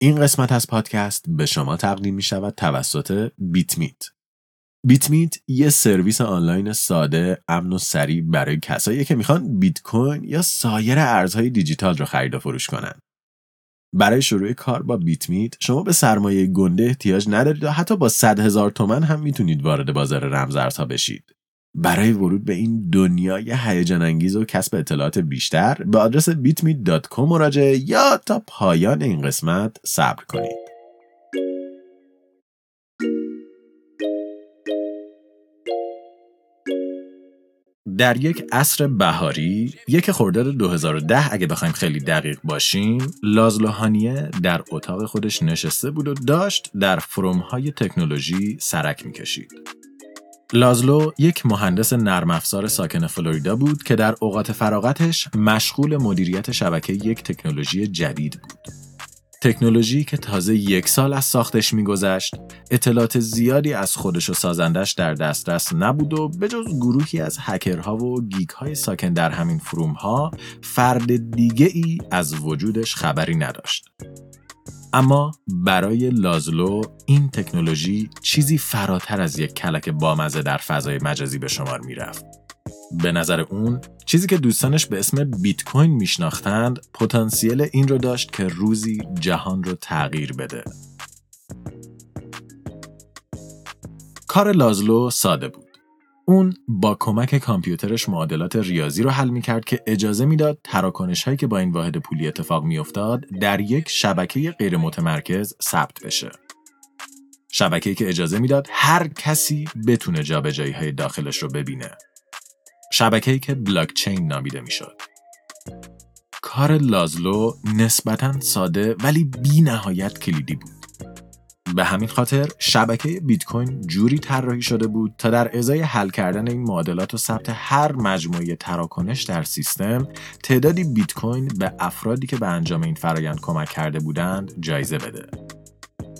این قسمت از پادکست به شما تقدیم می شود توسط بیت میت. بیت میت یه سرویس آنلاین ساده، امن و سریع برای کسایی که می‌خوان بیت کوین یا سایر ارزهای دیجیتال رو خرید و فروش کنن. برای شروع کار با بیت میت شما به سرمایه گنده احتیاج ندارید و حتی با 100 هزار تومن هم می‌تونید وارد بازار رمزارزها بشید. برای ورود به این دنیای هیجان انگیز و کسب اطلاعات بیشتر به آدرس bitmeet.com مراجعه یا تا پایان این قسمت صبر کنید. در یک عصر بهاری یک خرداد 2010 اگه بخوایم خیلی دقیق باشیم لازلوهانیه در اتاق خودش نشسته بود و داشت در فروم های تکنولوژی سرک می‌کشید. لازلو یک مهندس نرم افزار ساکن فلوریدا بود که در اوقات فراغتش مشغول مدیریت شبکه یک تکنولوژی جدید بود. تکنولوژی که تازه یک سال از ساختش میگذشت اطلاعات زیادی از خودش و سازندش در دسترس نبود و به جز گروهی از هکرها و گیک های ساکن در همین فروم ها فرد دیگه ای از وجودش خبری نداشت. اما برای لازلو این تکنولوژی چیزی فراتر از یک کلک بامزه در فضای مجازی به شمار می‌رفت. به نظر اون چیزی که دوستانش به اسم بیت کوین میشناختند پتانسیل این رو داشت که روزی جهان رو تغییر بده. کار لازلو ساده بود. اون با کمک کامپیوترش معادلات ریاضی رو حل می‌کرد که اجازه می‌داد تراکنش هایی که با این واحد پولی اتفاق میافتاد در یک شبکه غیر متمرکز ثبت بشه. شبکه‌ای که اجازه می‌داد هر کسی بتونه جابجایی های داخلش رو ببینه. شبکه‌ای که بلاکچین نامیده می‌شد. کار لازلو نسبتا ساده ولی بی نهایت کلیدی بود. به همین خاطر شبکه بیت کوین جوری طراحی شده بود تا در ازای حل کردن این معادلات و ثبت هر مجموعه تراکنش در سیستم تعدادی بیت کوین به افرادی که به انجام این فرایند کمک کرده بودند جایزه بده.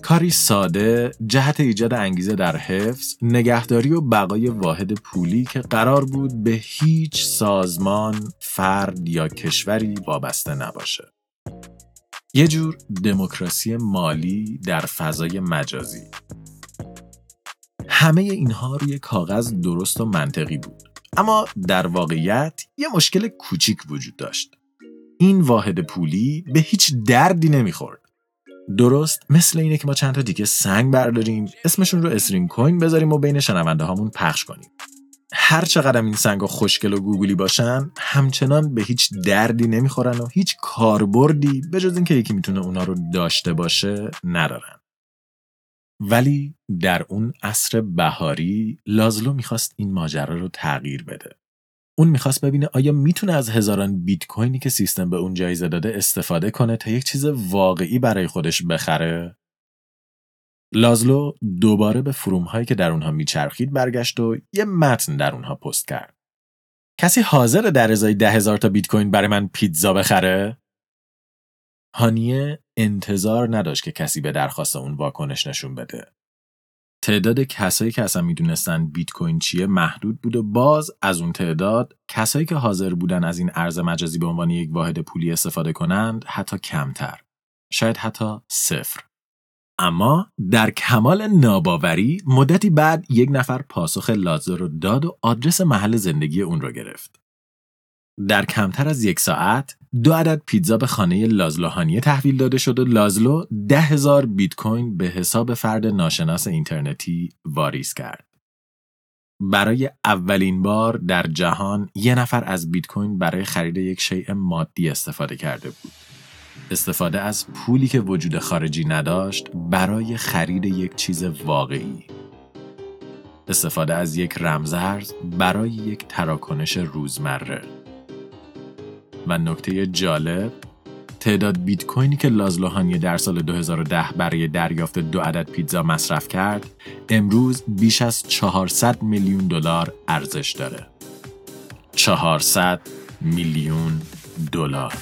کاری ساده جهت ایجاد انگیزه در حفظ، نگهداری و بقای واحد پولی که قرار بود به هیچ سازمان، فرد یا کشوری وابسته نباشه. یه جور دموکراسی مالی در فضای مجازی. همه اینها روی کاغذ درست و منطقی بود. اما در واقعیت یه مشکل کوچیک وجود داشت. این واحد پولی به هیچ دردی نمی‌خورد. درست مثل اینه که ما چند تا دیگه سنگ برداریم اسمشون رو استریم کوین بذاریم و بین شنونده هامون پخش کنیم. هر چقدر این سنگ خوشگل و گوگلی باشن همچنان به هیچ دردی نمی‌خورن و هیچ کاربردی به جز اینکه یکی می‌تونه اونا رو داشته باشه ندارن. ولی در اون عصر بهاری لازلو می‌خواست این ماجرا رو تغییر بده. اون می‌خواست ببینه آیا می‌تونه از هزاران بیت کوینی که سیستم به اون جایزه داده استفاده کنه تا یک چیز واقعی برای خودش بخره؟ لازلو دوباره به فروم هایی که در اونها میچرخید برگشت و یه متن در اونها پست کرد. کسی حاضر در ازای ده هزار تا بیت کوین برای من پیتزا بخره؟ هانیه انتظار نداشت که کسی به درخواست اون واکنش نشون بده. تعداد کسایی که اصلا می‌دونستن بیت کوین چیه محدود بود و باز از اون تعداد کسایی که حاضر بودن از این ارز مجازی به عنوان یک واحد پولی استفاده کنند حتی کمتر. شاید حتی صفر. اما در کمال ناباوری مدتی بعد یک نفر پاسخ لازلو رو داد و آدرس محل زندگی اون رو گرفت. در کمتر از یک ساعت دو عدد پیتزا به خانه لازلوهانیه تحویل داده شد و لازلو ده هزار بیت کوین به حساب فرد ناشناس اینترنتی واریز کرد. برای اولین بار در جهان یه نفر از بیت کوین برای خرید یک شیء مادی استفاده کرده بود. استفاده از پولی که وجود خارجی نداشت برای خرید یک چیز واقعی. استفاده از یک رمزارز برای یک تراکنش روزمره. و نکته جالب تعداد بیت کوینی که لازلوهانی در سال 2010 برای دریافت دو عدد پیتزا مصرف کرد امروز بیش از 400 میلیون دلار ارزش داره. 400 میلیون دلار.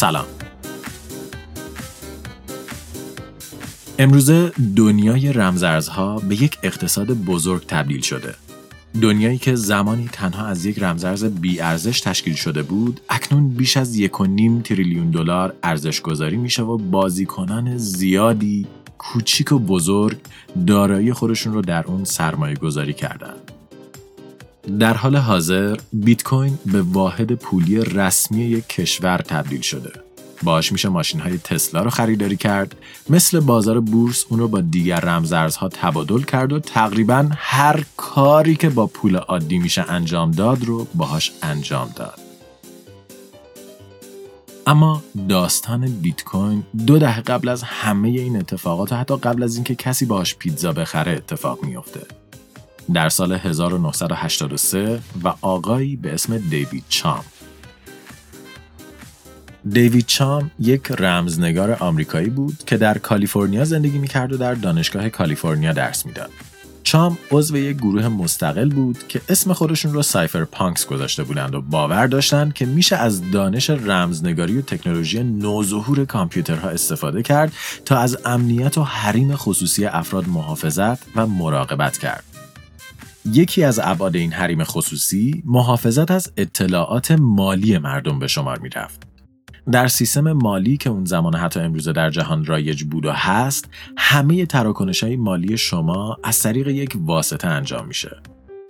سلام امروزه دنیای رمزارزها به یک اقتصاد بزرگ تبدیل شده دنیایی که زمانی تنها از یک رمزارز بی ارزش تشکیل شده بود اکنون بیش از یک و نیم تریلیون دلار ارزش گذاری میشه و بازیکنان زیادی کوچیک و بزرگ دارایی خودشون رو در اون سرمایه گذاری کردن. در حال حاضر بیت کوین به واحد پولی رسمی یک کشور تبدیل شده. باش میشه ماشین های تسلا رو خریداری کرد. مثل بازار بورس اون رو با دیگر رمزارزها تبادل کرد و تقریبا هر کاری که با پول عادی میشه انجام داد رو باهاش انجام داد. اما داستان بیت کوین دو دهه قبل از همه این اتفاقات و حتی قبل از اینکه کسی باهاش پیتزا بخره اتفاق میافته. در سال 1983 و آقایی به اسم دیوید چام دیوید چام یک رمزنگار آمریکایی بود که در کالیفرنیا زندگی می‌کرد و در دانشگاه کالیفرنیا درس می‌داد. چام عضو یک گروه مستقل بود که اسم خودشون رو سایفر پانکس گذاشته بودند و باور داشتند که میشه از دانش رمزنگاری و تکنولوژی نوظهور کامپیوترها استفاده کرد تا از امنیت و حریم خصوصی افراد محافظت و مراقبت کرد. یکی از ابعاد این حریم خصوصی محافظت از اطلاعات مالی مردم به شمار می‌رفت. در سیستم مالی که اون زمان حتی امروزه در جهان رایج بود و هست همه تراکنش های مالی شما از طریق یک واسطه انجام میشه.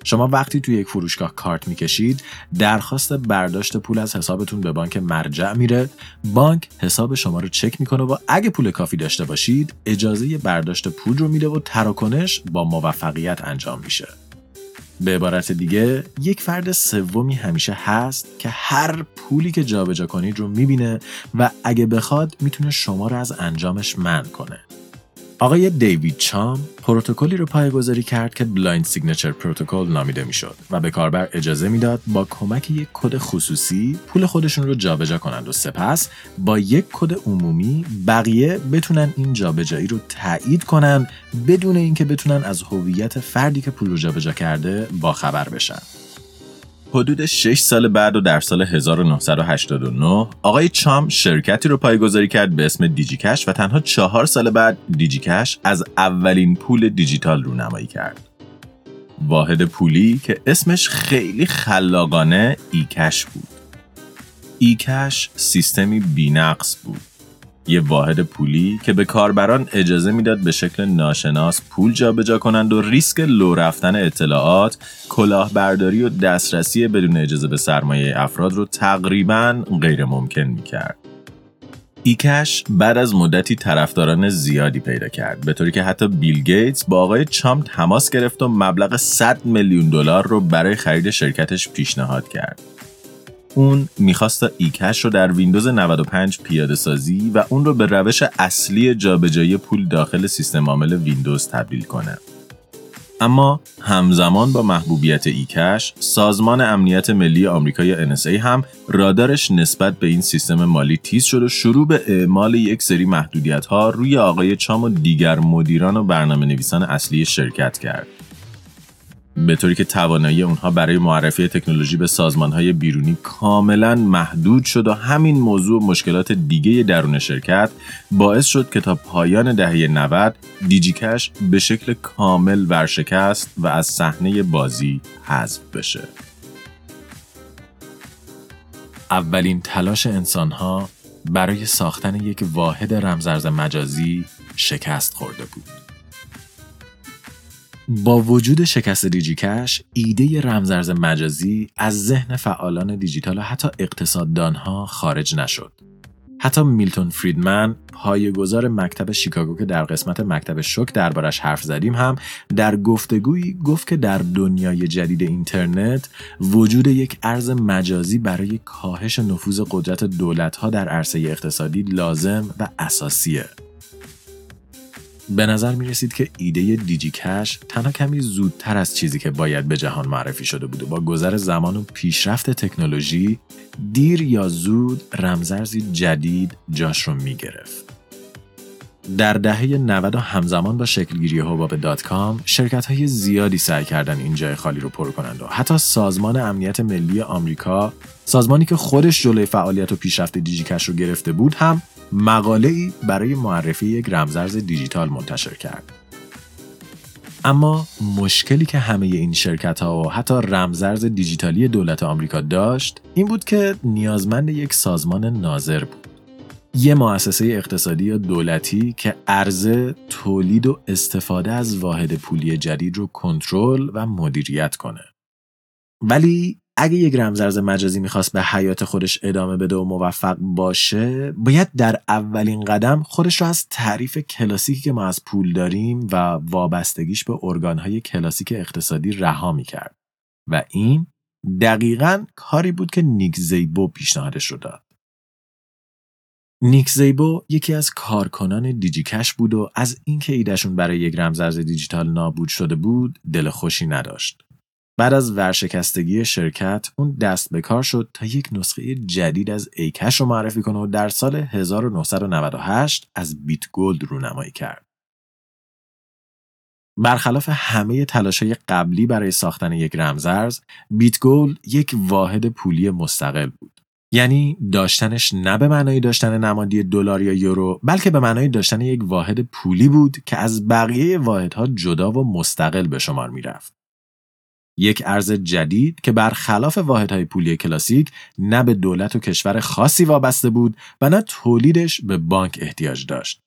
شما وقتی توی یک فروشگاه کارت می‌کشید درخواست برداشت پول از حسابتون به بانک مرجع میره. بانک حساب شما رو چک می‌کنه و اگه پول کافی داشته باشید اجازه برداشت پول رو میده و تراکنش با موفقیت انجام میشه. به عبارت دیگه یک فرد سومی همیشه هست که هر پولی که جابجا کنید رو می‌بینه و اگه بخواد می‌تونه شما رو از انجامش منع کنه. آقای دیوید چام پروتکلی رو پایه گذاری کرد که blind signature protocol نامیده می‌شد و به کاربر اجازه می‌داد با کمک یک کد خصوصی پول خودشون رو جابجا کنند و سپس با یک کد عمومی بقیه بتونن این جابجایی رو تایید کنن بدون اینکه بتونن از هویت فردی که پول رو جابجا کرده با خبر بشن. حدود 6 سال بعد و در سال 1989 آقای چام شرکتی رو پایه‌گذاری کرد به اسم DigiCash و تنها چهار سال بعد DigiCash از اولین پول دیجیتال رونمایی کرد. واحد پولی که اسمش خیلی خلاقانه eCash بود. eCash سیستمی بینقص بود. یه واحد پولی که به کاربران اجازه می‌داد به شکل ناشناس پول جابجا کنند و ریسک لو رفتن اطلاعات، کلاهبرداری و دسترسی بدون اجازه به سرمایه افراد رو تقریبا غیر ممکن می‌کرد. eCash بعد از مدتی طرفداران زیادی پیدا کرد به طوری که حتی بیل گیتس با آقای چام تماس گرفت و مبلغ 100 میلیون دلار رو برای خرید شرکتش پیشنهاد کرد. اون می‌خواست تا eCash رو در ویندوز 95 پیاده سازی و اون رو به روش اصلی جابجایی پول داخل سیستم عامل ویندوز تبدیل کنه. اما همزمان با محبوبیت ایکش، سازمان امنیت ملی آمریکا یا NSA هم رادارش نسبت به این سیستم مالی تیز شد و شروع به اعمال یک سری محدودیت ها روی آقای چام و دیگر مدیران و برنامه نویسان اصلی شرکت کرد. به طوری که توانایی اونها برای معرفی تکنولوژی به سازمانهای بیرونی کاملا محدود شد و همین موضوع مشکلات دیگه درون شرکت باعث شد که تا پایان دهه 90 دیجیکش به شکل کامل ورشکست و از صحنه بازی حذف بشه. اولین تلاش انسانها برای ساختن یک واحد رمزرز مجازی شکست خورده بود. با وجود شکست دیجیکش ایده رمزرز مجازی از ذهن فعالان دیجیتال و حتی اقتصاددانها خارج نشد. حتی میلتون فریدمن پایه‌گذار مکتب شیکاگو که در قسمت مکتب شک دربارش حرف زدیم هم در گفتگویی گفت که در دنیای جدید اینترنت وجود یک ارز مجازی برای کاهش نفوذ قدرت دولتها در عرصه اقتصادی لازم و اساسیه. به نظر می رسید که ایده دیجی کش تنها کمی زودتر از چیزی که باید به جهان معرفی شده بود و با گذر زمان و پیشرفت تکنولوژی دیر یا زود رمزارزی جدید جاش رو می گرفت. در دهه 90 همزمان با شکلگیری حباب دات کام شرکت های زیادی سعی کردن این جای خالی رو پر کنند و حتی سازمان امنیت ملی آمریکا سازمانی که خودش جلوی فعالیت و پیشرفت DigiCash رو گرفته بود هم مقاله ای برای معرفی یک رمزارز دیجیتال منتشر کرد. اما مشکلی که همه این شرکت ها و حتی رمزارز دیجیتالی دولت آمریکا داشت این بود که نیازمند یک سازمان ناظر بود. یه مؤسسه اقتصادی یا دولتی که عرضه، تولید و استفاده از واحد پولی جدید رو کنترل و مدیریت کنه. ولی اگه یک رمزرز مجازی می‌خواست به حیات خودش ادامه بده و موفق باشه باید در اولین قدم خودش رو از تعریف کلاسیکی که ما از پول داریم و وابستگیش به ارگانهای کلاسیک اقتصادی رها می‌کرد. و این دقیقا کاری بود که نیک زیبو پیشنهادش رو داد. نیک زیبو یکی از کارکنان دیجیکش بود و از اینکه ایدهشون برای یک رمزرز دیجیتال نابود شده بود دل خوشی نداشت. بعد از ورشکستگی شرکت اون دست به کار شد تا یک نسخه جدید از ایکش رو معرفی کنه و در سال 1998 از بیت گولد رونمایی کرد. برخلاف همه تلاشهای قبلی برای ساختن یک رمزرز، بیت گولد یک واحد پولی مستقل بود. یعنی داشتنش نه به معنای داشتن نمادی دلار یا یورو بلکه به معنای داشتن یک واحد پولی بود که از بقیه واحدها جدا و مستقل به شمار می‌رفت. یک ارز جدید که برخلاف واحدهای پولی کلاسیک نه به دولت و کشور خاصی وابسته بود و نه تولیدش به بانک احتیاج داشت.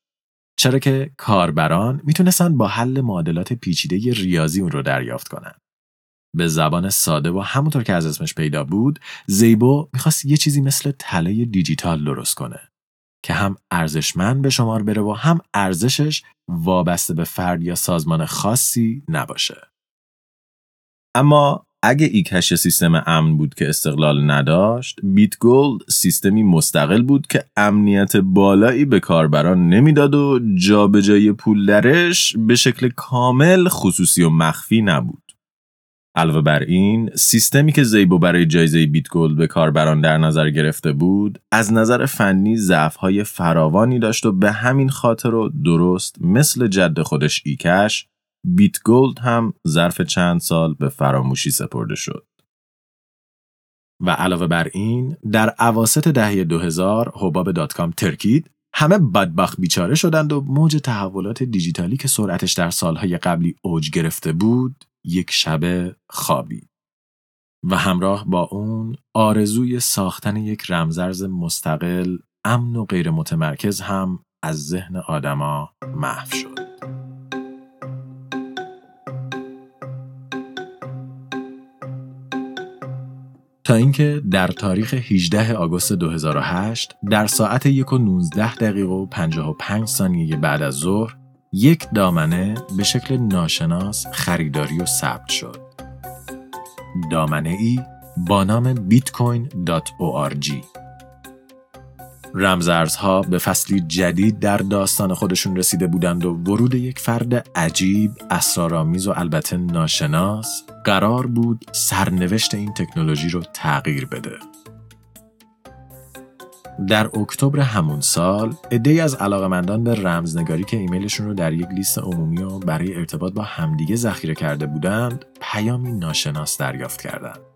چرا که کاربران می‌تونستن با حل معادلات پیچیده ریاضی اون رو دریافت کنن. به زبان ساده و همونطور که از اسمش پیدا بود، زیبو می‌خواست یه چیزی مثل طلای دیجیتال درست کنه که هم ارزشمند به شمار بره و هم ارزشش وابسته به فرد یا سازمان خاصی نباشه. اما اگه ایکش سیستم امن بود که استقلال نداشت، بیت گولد سیستمی مستقل بود که امنیت بالایی به کاربران نمی‌داد و جابجایی پول درش به شکل کامل خصوصی و مخفی نبود. علاوه بر این، سیستمی که زابو برای جایزه Bit Gold به کاربران در نظر گرفته بود، از نظر فنی ضعف‌های فراوانی داشت و به همین خاطر و درست مثل جد خودش eCash، Bit Gold هم ظرف چند سال به فراموشی سپرده شد. و علاوه بر این در اواسط دهه 2000 حباب دات کام ترکید همه بدبخت بیچاره شدند و موج تحولات دیجیتالی که سرعتش در سالهای قبلی اوج گرفته بود یک شبه خوابی و همراه با اون آرزوی ساختن یک رمزرز مستقل امن و غیر متمرکز هم از ذهن آدما محو شد. تا اینکه در تاریخ 18 آگوست 2008 در ساعت 1 و 19 دقیقه و 55 ثانیه بعد از ظهر یک دامنه به شکل ناشناس خریداری و ثبت شد. دامنه ای با نام bitcoin.org رمزارزها به فصلی جدید در داستان خودشون رسیده بودند و ورود یک فرد عجیب، اسرارآمیز و البته ناشناس قرار بود سرنوشت این تکنولوژی رو تغییر بده. در اکتبر همون سال، عده‌ای از علاقمندان به رمزنگاری که ایمیلشون رو در یک لیست عمومی و برای ارتباط با همدیگه ذخیره کرده بودند، پیامی ناشناس دریافت کردند.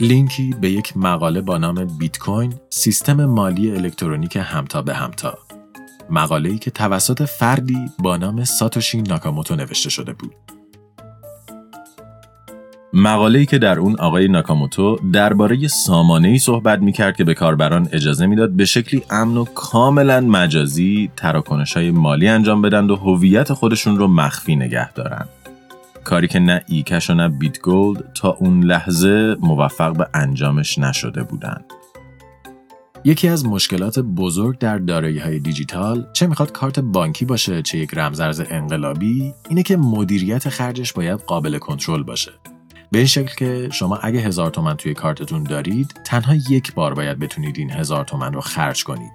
لینکی به یک مقاله با نام بیت کوین سیستم مالی الکترونیک همتا به همتا مقاله‌ای که توسط فردی با نام ساتوشی ناکاموتو نوشته شده بود مقاله‌ای که در اون آقای ناکاموتو درباره سامانه‌ای صحبت می‌کرد که به کاربران اجازه می‌داد به شکلی امن و کاملا مجازی تراکنش‌های مالی انجام بدن و هویت خودشون رو مخفی نگه دارند. کاری که نه ایکش و نه بیت گولد تا اون لحظه موفق به انجامش نشده بودند. یکی از مشکلات بزرگ در دارایی های دیجیتال چه می‌خواد کارت بانکی باشه چه یک رمزرز انقلابی اینه که مدیریت خرجش باید قابل کنترل باشه. به این شکل که شما اگه هزار تومن توی کارتتون دارید تنها یک بار باید بتونید این هزار تومن رو خرج کنید.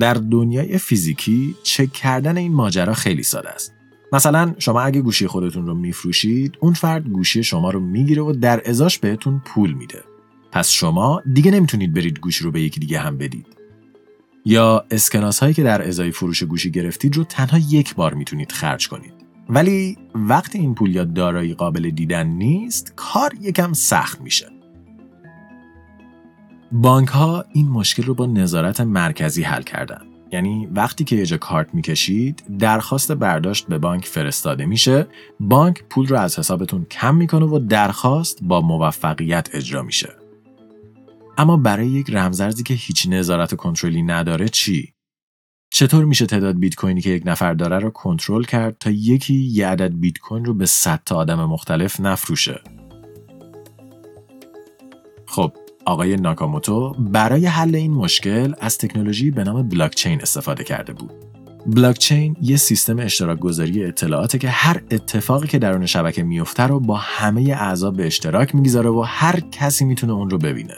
در دنیای فیزیکی چک کردن این ماجرا خیلی ساده است. مثلا شما اگه گوشی خودتون رو میفروشید اون فرد گوشی شما رو می‌گیره و در ازاش بهتون پول میده. پس شما دیگه نمی‌تونید برید گوشی رو به یکی دیگه هم بدید. یا اسکناس هایی که در ازای فروش گوشی گرفتید رو تنها یک بار می‌تونید خرج کنید. ولی وقتی این پول یا دارایی قابل دیدن نیست کار یکم سخت میشه. بانک ها این مشکل رو با نظارت مرکزی حل کردن. یعنی وقتی که یه جا کارت می‌کشید درخواست برداشت به بانک فرستاده میشه. بانک پول رو از حسابتون کم می‌کنه و درخواست با موفقیت اجرا میشه. اما برای یک رمزارزی که هیچ نظارت و کنترلی نداره چی؟ چطور میشه تعداد بیت کوینی که یک نفر داره رو کنترل کرد تا یکی یه عدد بیت کوین رو به 100 تا آدم مختلف نفروشه؟ خب آقای ناکاموتو برای حل این مشکل از تکنولوژی به نام بلاکچین استفاده کرده بود. بلاکچین یه سیستم اشتراک گذاری اطلاعاته که هر اتفاقی که درون شبکه میفته رو با همه اعضا به اشتراک می‌گذاره و هر کسی می‌تونه اون رو ببینه.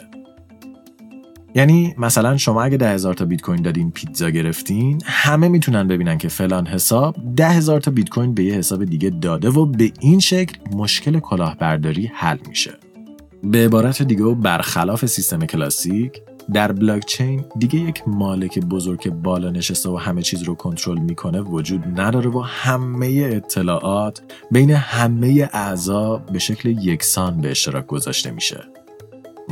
یعنی مثلا شما اگه ده هزار تا بیت کوین دادین پیتزا گرفتین همه می‌تونن ببینن که فلان حساب ده هزار تا بیت کوین به یه حساب دیگه داده و به این شکل مشکل کلاهبرداری حل میشه. به عبارت دیگه و برخلاف سیستم کلاسیک در بلاکچین دیگه یک مالک بزرگ بالا نشسته و همه چیز رو کنترل می‌کنه وجود نداره و همه اطلاعات بین همه اعضا به شکل یکسان به اشتراک گذاشته میشه.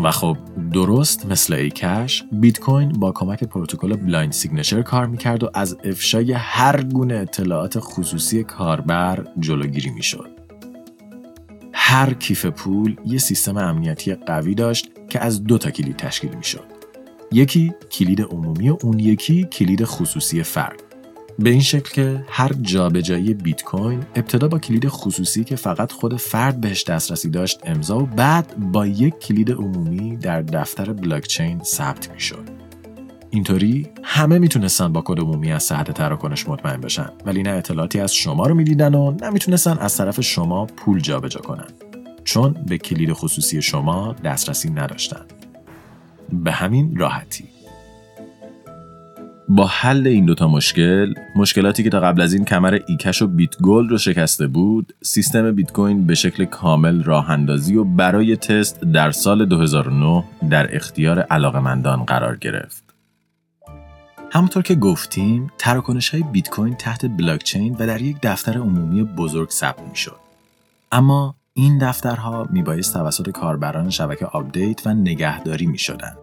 و خب درست مثل eCash بیت کوین با کمک پروتکل blind signature کار می‌کرد و از افشای هر گونه اطلاعات خصوصی کاربر جلوگیری می‌شد. هر کیف پول یه سیستم امنیتی قوی داشت که از دو تا کلید تشکیل می شد. یکی کلید عمومی و اون یکی کلید خصوصی فرد. به این شکل که هر جابجایی بیت کوین ابتدا با کلید خصوصی که فقط خود فرد بهش دسترسی داشت امضا و بعد با یک کلید عمومی در دفتر بلاکچین ثبت می‌شد. اینطوری؟ همه می‌تونستن با کد عمومی از صحت تراکنش مطمئن بشن ولی نه اطلاعاتی از شما رو می‌دیدن و نه می‌تونستن از طرف شما پول جابجا کنن. چون به کلید خصوصی شما دسترسی نداشتن. به همین راحتی. با حل این دوتا مشکل مشکلاتی که تا قبل از این کمر ایکش و بیت گولد رو شکسته بود سیستم بیت کوین به شکل کامل راه اندازی و برای تست در سال 2009 در اختیار علاقمندان قرار گرفت. همونطور که گفتیم تراکنش های بیت کوین تحت بلاکچین و در یک دفتر عمومی بزرگ ثبت می‌شد اما این دفترها میبایست توسط کاربران شبکه آپدیت و نگهداری می شدن.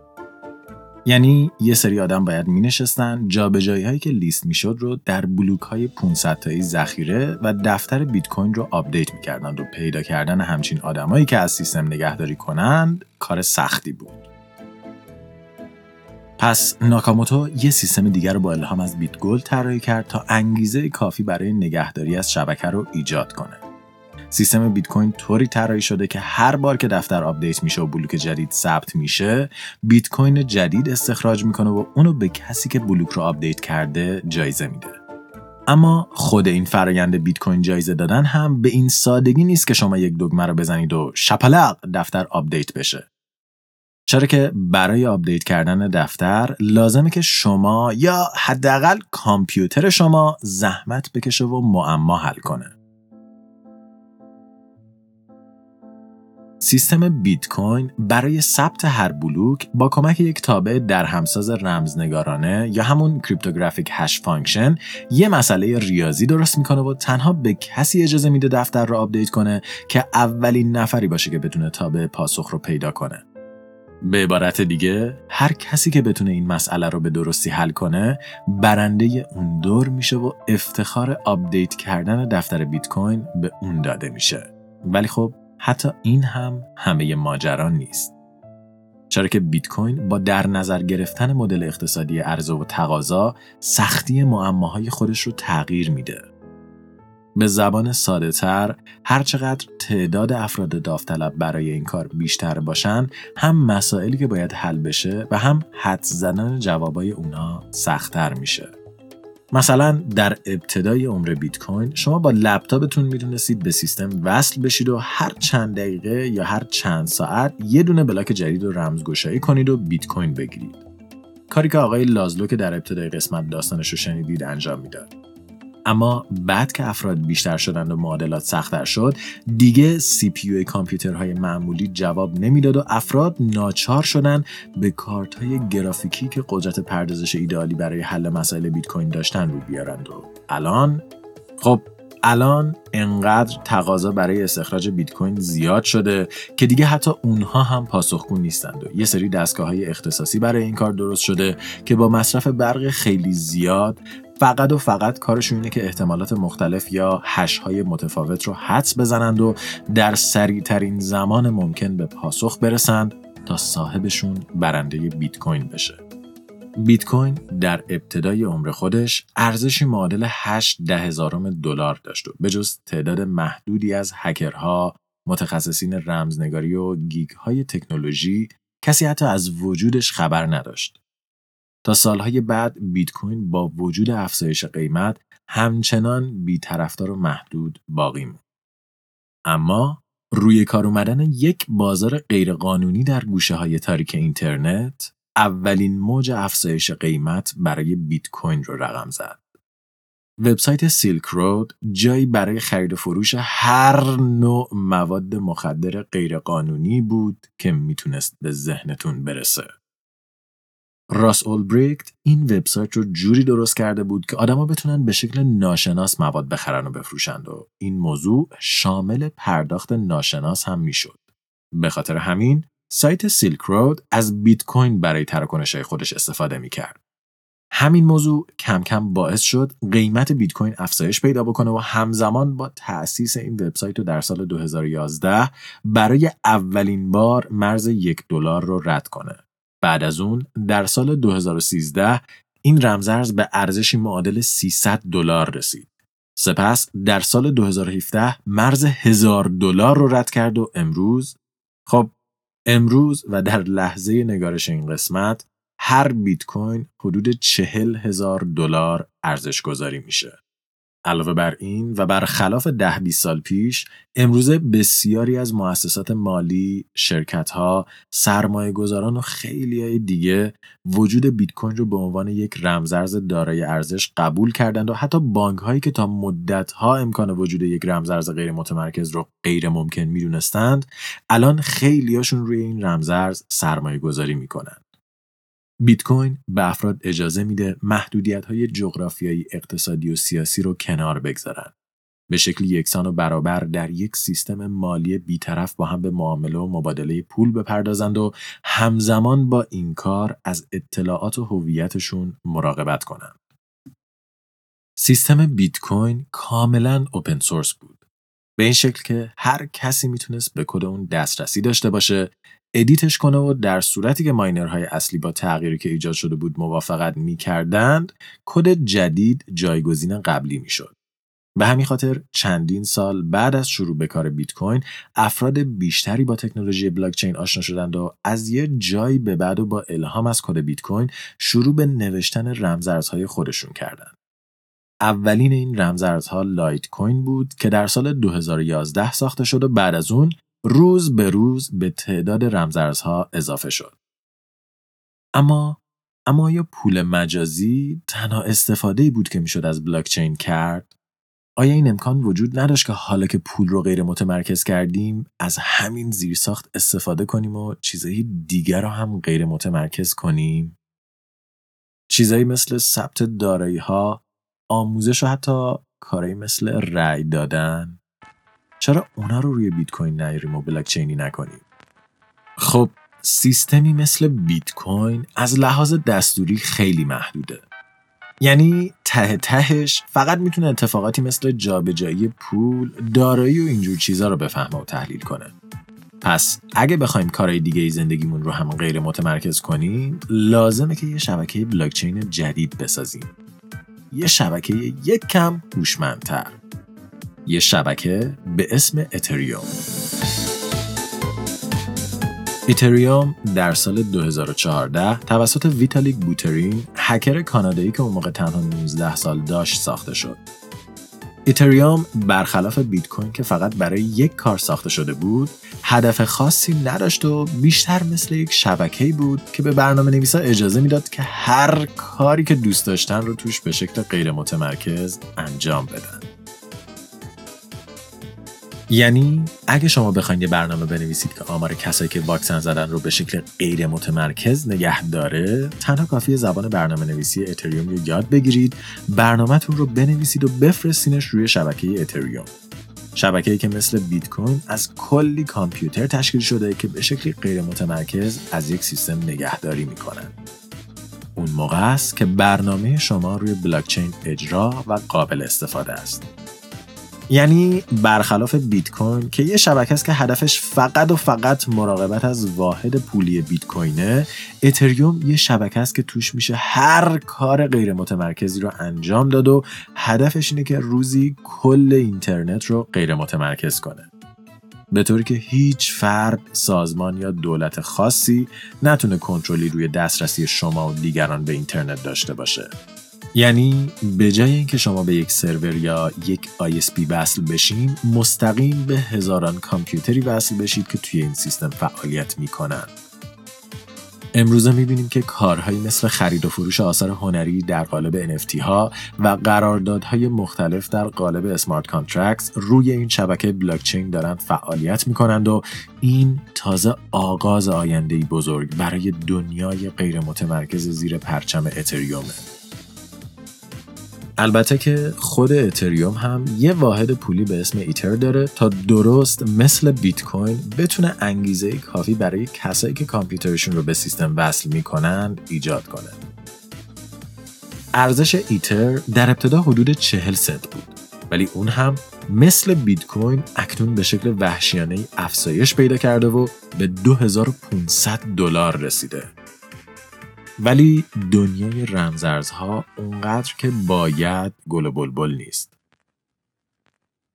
یعنی یه سری آدم باید می نشستن جابجایی هایی که لیست می شد رو در بلوک های 500 تایی ذخیره و دفتر بیت کوین رو آپدیت می کردن و پیدا کردن همچین آدمایی که از سیستم نگهداری کنند کار سختی بود. پس ناکاموتو یه سیستم دیگر رو با الهام از Bit Gold طراحی کرد تا انگیزه کافی برای نگهداری از شبکه رو ایجاد کنه. سیستم بیت کوین طوری طراحی شده که هر بار که دفتر آپدیت میشه و بلوک جدید ثبت میشه، بیت کوین جدید استخراج می‌کنه و اونو به کسی که بلوک رو آپدیت کرده جایزه میده. اما خود این فرایند بیت کوین جایزه دادن هم به این سادگی نیست که شما یک دگمه رو بزنید و شپلق دفتر آپدیت بشه. چرا که برای آپدیت کردن دفتر لازمه که شما یا حداقل کامپیوتر شما زحمت بکشه و معما حل کنه. سیستم بیت کوین برای ثبت هر بلوک با کمک یک تابع درهم‌ساز رمزنگارانه یا همون cryptographic hash function یه مسئله ریاضی درست می‌کنه و تنها به کسی اجازه میده دفتر رو آپدیت کنه که اولین نفری باشه که بتونه تابع پاسخ رو پیدا کنه. به عبارت دیگه هر کسی که بتونه این مسئله رو به درستی حل کنه برنده اون دور میشه و افتخار آپدیت کردن دفتر بیت کوین به اون داده میشه. ولی خب حتی این هم همه ماجرا نیست. چرا که بیت کوین با در نظر گرفتن مدل اقتصادی عرضه و تقاضا سختی معماهای خودش رو تغییر میده. به زبان ساده تر هرچقدر تعداد افراد داوطلب برای این کار بیشتر باشن هم مسائلی که باید حل بشه و هم حد زدن جوابای اونا سختتر میشه. مثلا در ابتدای عمر بیت کوین شما با لپتاپتون می‌دونستید به سیستم وصل بشید و هر چند دقیقه یا هر چند ساعت یه دونه بلاک جدید رو رمزگشایی کنید و بیت کوین بگیرید. کاری که آقای لازلو که در ابتدای قسمت داستانش رو شنیدید انجام می‌داد. اما بعد که افراد بیشتر شدند و معادلات سختتر شد دیگه سی پی کامپیوترهای معمولی جواب نمی‌داد و افراد ناچار شدن به کارت های گرافیکی که قدرت پردازش ایدئالی برای حل مسائل بیت کوین داشتن رو بیارند و الان خب الان انقدر تقاضا برای استخراج بیت کوین زیاد شده که دیگه حتی اونها هم پاسخگو نیستند و یه سری دستگاه های اختصاصی برای این کار درست شده که با مصرف برق خیلی زیاد فقط و فقط کارشون اینه که احتمالات مختلف یا هش های متفاوت رو حدس بزنند و در سریع ترین زمان ممکن به پاسخ برسند تا صاحبشون برنده بیت کوین بشه. بیت کوین در ابتدای عمر خودش ارزشی معادل 8 ده هزارم دلار داشت و به جز تعداد محدودی از هکرها، متخصصین رمزنگاری و گیگ های تکنولوژی کسی حتی از وجودش خبر نداشت. تا سالهای بعد بیت کوین با وجود افزایش قیمت همچنان بیطرفدار و محدود باقی موند. اما روی کار اومدن یک بازار غیرقانونی در گوشه های تاریک اینترنت اولین موج افزایش قیمت برای بیت کوین رو رقم زد. وبسایت سیلک رود جایی برای خرید و فروش هر نوع مواد مخدر غیرقانونی بود که می‌تونست به ذهنتون برسه. راس اولبریکت این وبسایت رو جوری درست کرده بود که آدما بتونن به شکل ناشناس مواد بخرن و بفروشند و این موضوع شامل پرداخت ناشناس هم می‌شد. به خاطر همین سایت سیلک رود از بیت کوین برای تراکنش خودش استفاده می‌کرد. همین موضوع کم کم باعث شد قیمت بیت کوین افزایش پیدا بکنه و همزمان با تأسیس این وبسایت رو در سال 2011 برای اولین بار مرز یک دلار رو رد کنه. بعد از اون در سال 2013 این رمزارز به ارزشی معادل 300 دلار رسید. سپس در سال 2017 مرز هزار دلار رو رد کرد و امروز خب امروز و در لحظه نگارش این قسمت هر بیت کوین حدود چهل هزار دلار ارزش گذاری میشه. علاوه بر این و برخلاف ده 20 سال پیش امروزه بسیاری از مؤسسات مالی، شرکت ها، سرمایه گذاران و خیلی های دیگه وجود بیت کوین رو به عنوان یک رمزارز دارای ارزش قبول کردند و حتی بانک هایی که تا مدت ها امکان وجود یک رمزارز غیر متمرکز رو غیر ممکن می‌دونستند الان خیلی هاشون روی این رمزارز سرمایه گذاری می‌کنن. بیت کوین به افراد اجازه میده محدودیت های جغرافیایی اقتصادی و سیاسی رو کنار بگذارن. به شکل یکسان و برابر در یک سیستم مالی بیطرف با هم به معامله و مبادله پول بپردازند و همزمان با این کار از اطلاعات و هویتشون مراقبت کنند. سیستم بیت کوین کاملا اوپن سورس بود. به این شکل که هر کسی می‌تونست به کد اون دسترسی داشته باشه edit ش کنه و در صورتی که ماینرهای اصلی با تغییری که ایجاد شده بود موافقت می‌کردند کد جدید جایگزین قبلی می‌شد. به همین خاطر چندین سال بعد از شروع به کار بیت کوین افراد بیشتری با تکنولوژی بلاکچین آشنا شدند و از یه جایی به بعد و با الهام از کد بیت کوین شروع به نوشتن رمزارزهای خودشون کردند. اولین این رمزارزها لایت کوین بود که در سال 2011 ساخته شد و بعد از اون روز به روز به تعداد رمزارزها اضافه شد. اما اما آیا پول مجازی تنها استفاده بود که می‌شد از بلاکچین کرد؟ آیا این امکان وجود نداشت که حالا که پول رو غیر متمرکز کردیم از همین زیرساخت استفاده کنیم و چیزهای دیگر رو هم غیر متمرکز کنیم؟ چیزایی مثل ثبت دارایی ها، آموزش و حتی کارهایی مثل رأی دادن چرا اونا رو روی بیت کوین نیاریم و بلاک چینی نکنیم خب سیستمی مثل بیت کوین از لحاظ دستوری خیلی محدوده یعنی ته تهش فقط می‌تونه اتفاقاتی مثل جابجایی پول، دارایی و اینجور چیزا رو بفهمه و تحلیل کنه. پس اگه بخوایم کارهای دیگه ای زندگیمون رو هم غیر متمرکز کنیم لازمه که یه شبکه بلاکچین جدید بسازیم. یه شبکه یک کم هوشمندتر. یه شبکه به اسم اتریوم اتریوم در سال 2014 توسط ویتالیک بوترین هکر کانادایی که اون موقع تنها 19 سال داشت ساخته شد. اتریوم برخلاف بیت کوین که فقط برای یک کار ساخته شده بود، هدف خاصی نداشت و بیشتر مثل یک شبکه‌ای بود که به برنامه نویسا اجازه می‌داد که هر کاری که دوست داشتن رو توش به شکل غیر متمرکز انجام بدن. یعنی اگه شما بخواید یه برنامه بنویسید که آمار کسایی که واکسن زدن رو به شکل غیر متمرکز نگه داره تنها کافی زبان برنامه نویسی اتریوم رو یاد بگیرید برنامهتون رو بنویسید و بفرستینش روی شبکه اتریوم شبکه‌ای که مثل بیت کوین از کلی کامپیوتر تشکیل شده که به شکلی غیر متمرکز از یک سیستم نگهداری می‌کنن. اون موقع است که برنامه شما روی بلاکچین اجرا و قابل استفاده است. یعنی برخلاف بیت کوین که یه شبکه است که هدفش فقط و فقط مراقبت از واحد پولی بیت کوینه اتریوم یه شبکه است که توش میشه هر کار غیر متمرکزی رو انجام داد و هدفش اینه که روزی کل اینترنت رو غیر متمرکز کنه به طوری که هیچ فرد، سازمان یا دولت خاصی نتونه کنترلی روی دسترسی شما و دیگران به اینترنت داشته باشه. یعنی به جای اینکه شما به یک سرور یا یک ISP وصل بشین مستقیم به هزاران کامپیوتری وصل بشید که توی این سیستم فعالیت می‌کنن امروزه می‌بینیم که کارهایی مثل خرید و فروش آثار هنری در قالب NFT ها و قراردادهای مختلف در قالب smart contracts روی این شبکه بلاکچین دارند فعالیت می‌کنند و این تازه آغاز آینده بزرگ برای دنیای غیر متمرکز زیر پرچم اتریومه. البته که خود اتریوم هم یه واحد پولی به اسم ایتر داره تا درست مثل بیت کوین بتونه انگیزه کافی برای کسایی که کامپیوترشون رو به سیستم وصل می‌کنن ایجاد کنه. ارزش ایتر در ابتدا حدود 40 سنت بود ولی اون هم مثل بیت کوین اکنون به شکل وحشیانه افزایش پیدا کرده و به 2500 دلار رسیده. ولی دنیای رمزارزها اونقدر که باید گل بلبل نیست.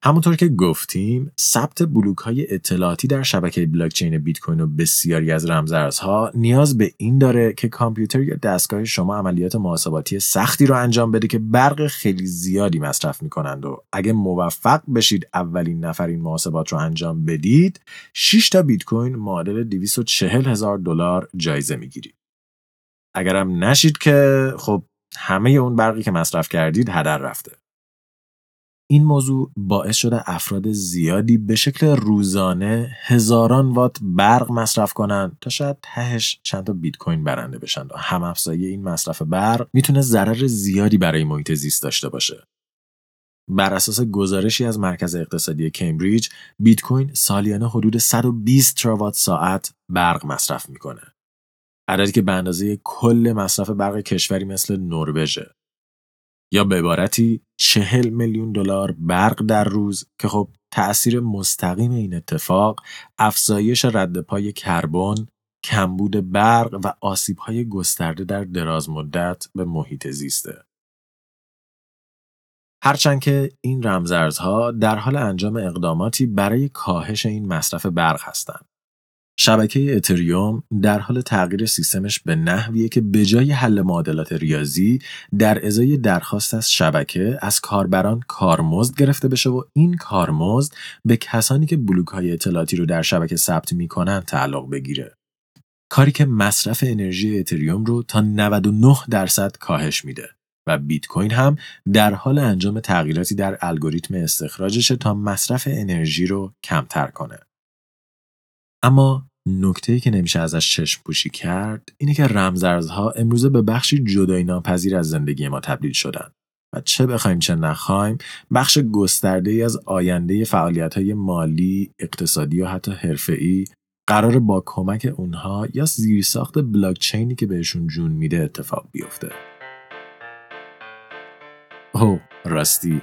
همونطور که گفتیم ثبت بلوک های اطلاعاتی در شبکه بلاکچین بیت کوین و بسیاری از رمزارزها نیاز به این داره که کامپیوتر یا دستگاه شما عملیات محاسباتی سختی رو انجام بده که برق خیلی زیادی مصرف می‌کنند و اگه موفق بشید اولین نفر این محاسبات رو انجام بدید 6 تا بیت کوین معادل 240 هزار دلار جایزه می‌گیرید. اگرم نشید که خب همه اون برقی که مصرف کردید هدر رفته. این موضوع باعث شده افراد زیادی به شکل روزانه هزاران وات برق مصرف کنند تا شاید تهش چند تا بیت کوین برنده بشن و هم افزایی این مصرف برق می‌تونه ضرر زیادی برای محیط زیست داشته باشه. بر اساس گزارشی از مرکز اقتصادی کمبریج، بیت کوین سالیانه حدود 120 تراوات ساعت برق مصرف می‌کنه. عددی که به اندازه کل مصرف برق کشوری مثل نروژ یا به عبارتی چهل میلیون دلار برق در روز که خب تأثیر مستقیم این اتفاق افزایش رد پای کربن، کمبود برق و آسیب‌های گسترده در دراز مدت به محیط زیسته. هرچند که این رمزارزها در حال انجام اقداماتی برای کاهش این مصرف برق هستند. شبکه اتریوم در حال تغییر سیستمش به نحویه که به جای حل معادلات ریاضی در ازای درخواست از شبکه از کاربران کارمزد گرفته بشه و این کارمزد به کسانی که بلوک های اطلاعاتی رو در شبکه ثبت می‌کنن تعلق بگیره. کاری که مصرف انرژی اتریوم رو تا 99 درصد کاهش میده و بیت کوین هم در حال انجام تغییراتی در الگوریتم استخراجش تا مصرف انرژی رو کمتر کنه. اما نکته که نمیشه ازش چشم پوشی کرد اینه که رمزارزها امروزه به بخشی جدایی ناپذیر از زندگی ما تبدیل شدن و چه بخوایم چه نخوایم بخش گسترده ای از آینده فعالیت های مالی، اقتصادی و حتی حرفه‌ای قرار با کمک اونها یا زیرساخت بلاکچینی که بهشون جون میده اتفاق بیفته. او راستی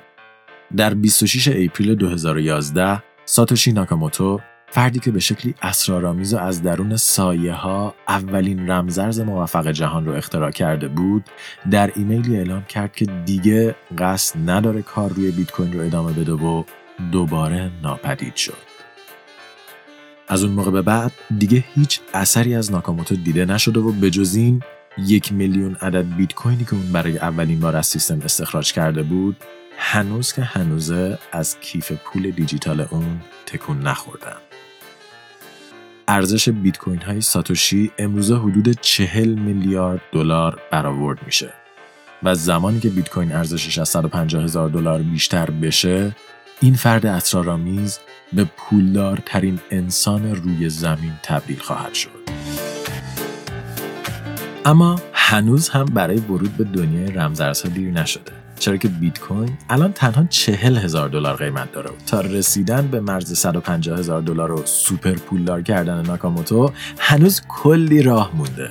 در 26 اپریل 2011 ساتوشی ناکاموتو فردی که به شکلی اسرارآمیز و از درون سایه ها اولین رمزرز موفق جهان رو اختراع کرده بود در ایمیلی اعلام کرد که دیگه قصد نداره کار روی بیت کوین رو ادامه بده و دوباره ناپدید شد. از اون موقع به بعد دیگه هیچ اثری از ناکاموتو دیده نشده و به جز این یک میلیون عدد بیت کوینی که اون برای اولین بار از سیستم استخراج کرده بود هنوز که هنوزه از کیف پول دیجیتال اون تکون نخوردن. ارزش بیت کوین های ساتوشی امروزه حدود 40 میلیارد دلار برآورد میشه و زمانی که بیت کوین ارزشش از 150 هزار دلار بیشتر بشه این فرد اسرارآمیز به پولدارترین انسان روی زمین تبدیل خواهد شد. اما هنوز هم برای ورود به دنیای رمزارزها دیر نشده. چرا که بیت کوین الان تنها چهل هزار دلار قیمت داره تا رسیدن به مرز 150 هزار دلار و سوپر پولدار کردن ناکاموتو هنوز کلی راه مونده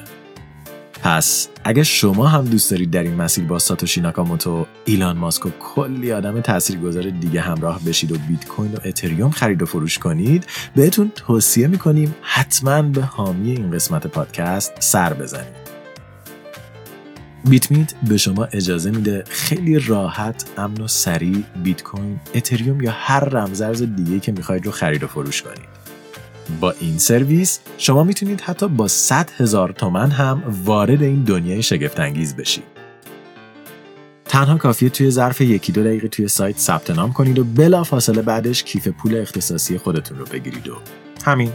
پس اگه شما هم دوست دارید در این مسیر با ساتوشی ناکاموتو، ایلان ماسک و کلی آدم تاثیرگذار دیگه همراه بشید و بیت کوین و اتریوم خرید و فروش کنید، بهتون توصیه می‌کنیم حتما به حامی این قسمت پادکست سر بزنید. بیتمیت به شما اجازه میده خیلی راحت، امن و سریع بیت کوین، اتریوم یا هر رمزارز دیگه که می‌خواید رو خرید و فروش کنید. با این سرویس شما می‌تونید حتی با 100 هزار تومن هم وارد این دنیای شگفتانگیز بشید. تنها کافیه توی ظرف یکی دو دقیقه توی سایت ثبت نام کنید و بلا فاصله بعدش کیف پول اختصاصی خودتون رو بگیرید و همین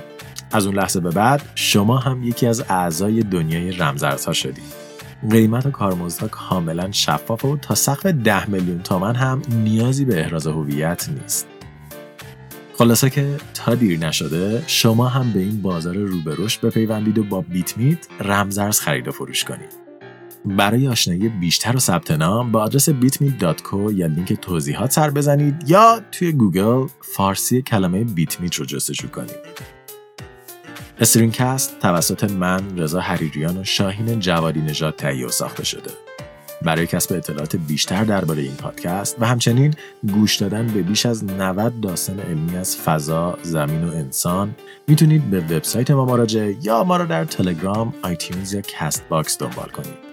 از اون لحظه به بعد شما هم یکی از اعضای دنیای رمزارزها شدید. قیمت و کارمزدها کاملا شفافه و تا سقف 10 میلیون تومن هم نیازی به احراز هویت نیست. خلاصه که تا دیر نشده شما هم به این بازار رو به رشد بپیوندید و با Bitmeet رمزارز خرید و فروش کنید. برای آشنایی بیشتر و ثبت نام به آدرس bitmeet.co یا لینک توضیحات سر بزنید یا توی گوگل فارسی کلمه بیت‌میت رو جستجو کنید. Stringcast توسط من رضا حریریان و شاهین جوادی نژاد تهیه و ساخته شده. برای کسب اطلاعات بیشتر درباره این پادکست و همچنین گوش دادن به بیش از 90 داستان علمی از فضا، زمین و انسان می‌تونید به وبسایت ما مراجعه یا ما را در تلگرام، آیتیونز یا کست باکس دنبال کنید.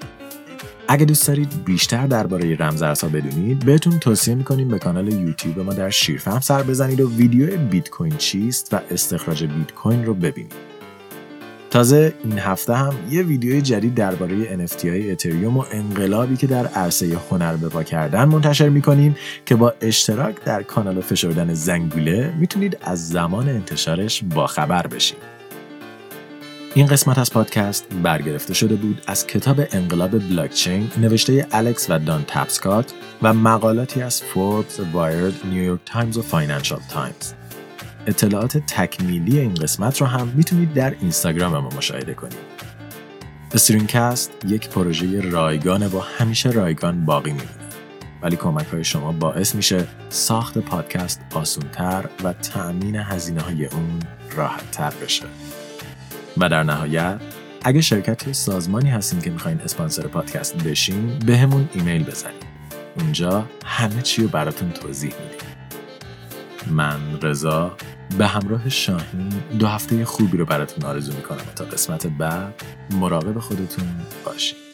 اگه دوست دارید بیشتر درباره رمزارزها بدونید بهتون توصیه می‌کنیم به کانال یوتیوب ما در شیرفهم سر بزنید و ویدیو بیت کوین چیست و استخراج بیت کوین رو ببینید. تازه این هفته هم یه ویدیوی جدید درباره NFT های اتریوم و انقلابی که در عرصه هنر به پا کردن منتشر می‌کنیم که با اشتراک در کانال فشردن زنگوله می‌تونید از زمان انتشارش باخبر بشید. این قسمت از پادکست برگرفته شده بود از کتاب انقلاب بلاکچین نوشته الکس و دان تپسکات و مقالاتی از فوربس، وایرد، نیویورک تایمز و فاینانشال تایمز. اطلاعات تکمیلی این قسمت رو هم می‌تونید در اینستاگرام ما مشاهده کنید. استرینگ‌کست یک پروژه رایگانه و همیشه رایگان باقی میمونه. ولی کمک های شما باعث میشه ساخت پادکست آسونتر و تأمین هزینه های اون راحت تر بشه. و در نهایت اگه شرکت سازمانی هستین که می‌خواین اسپانسر پادکست بشین به همون ایمیل بزنید. اونجا همه چی رو براتون توضیح میدیم. من رضا به همراه شاهین دو هفته خوبی رو براتون آرزو می‌کنم. تا قسمت بعد مراقب خودتون باشید.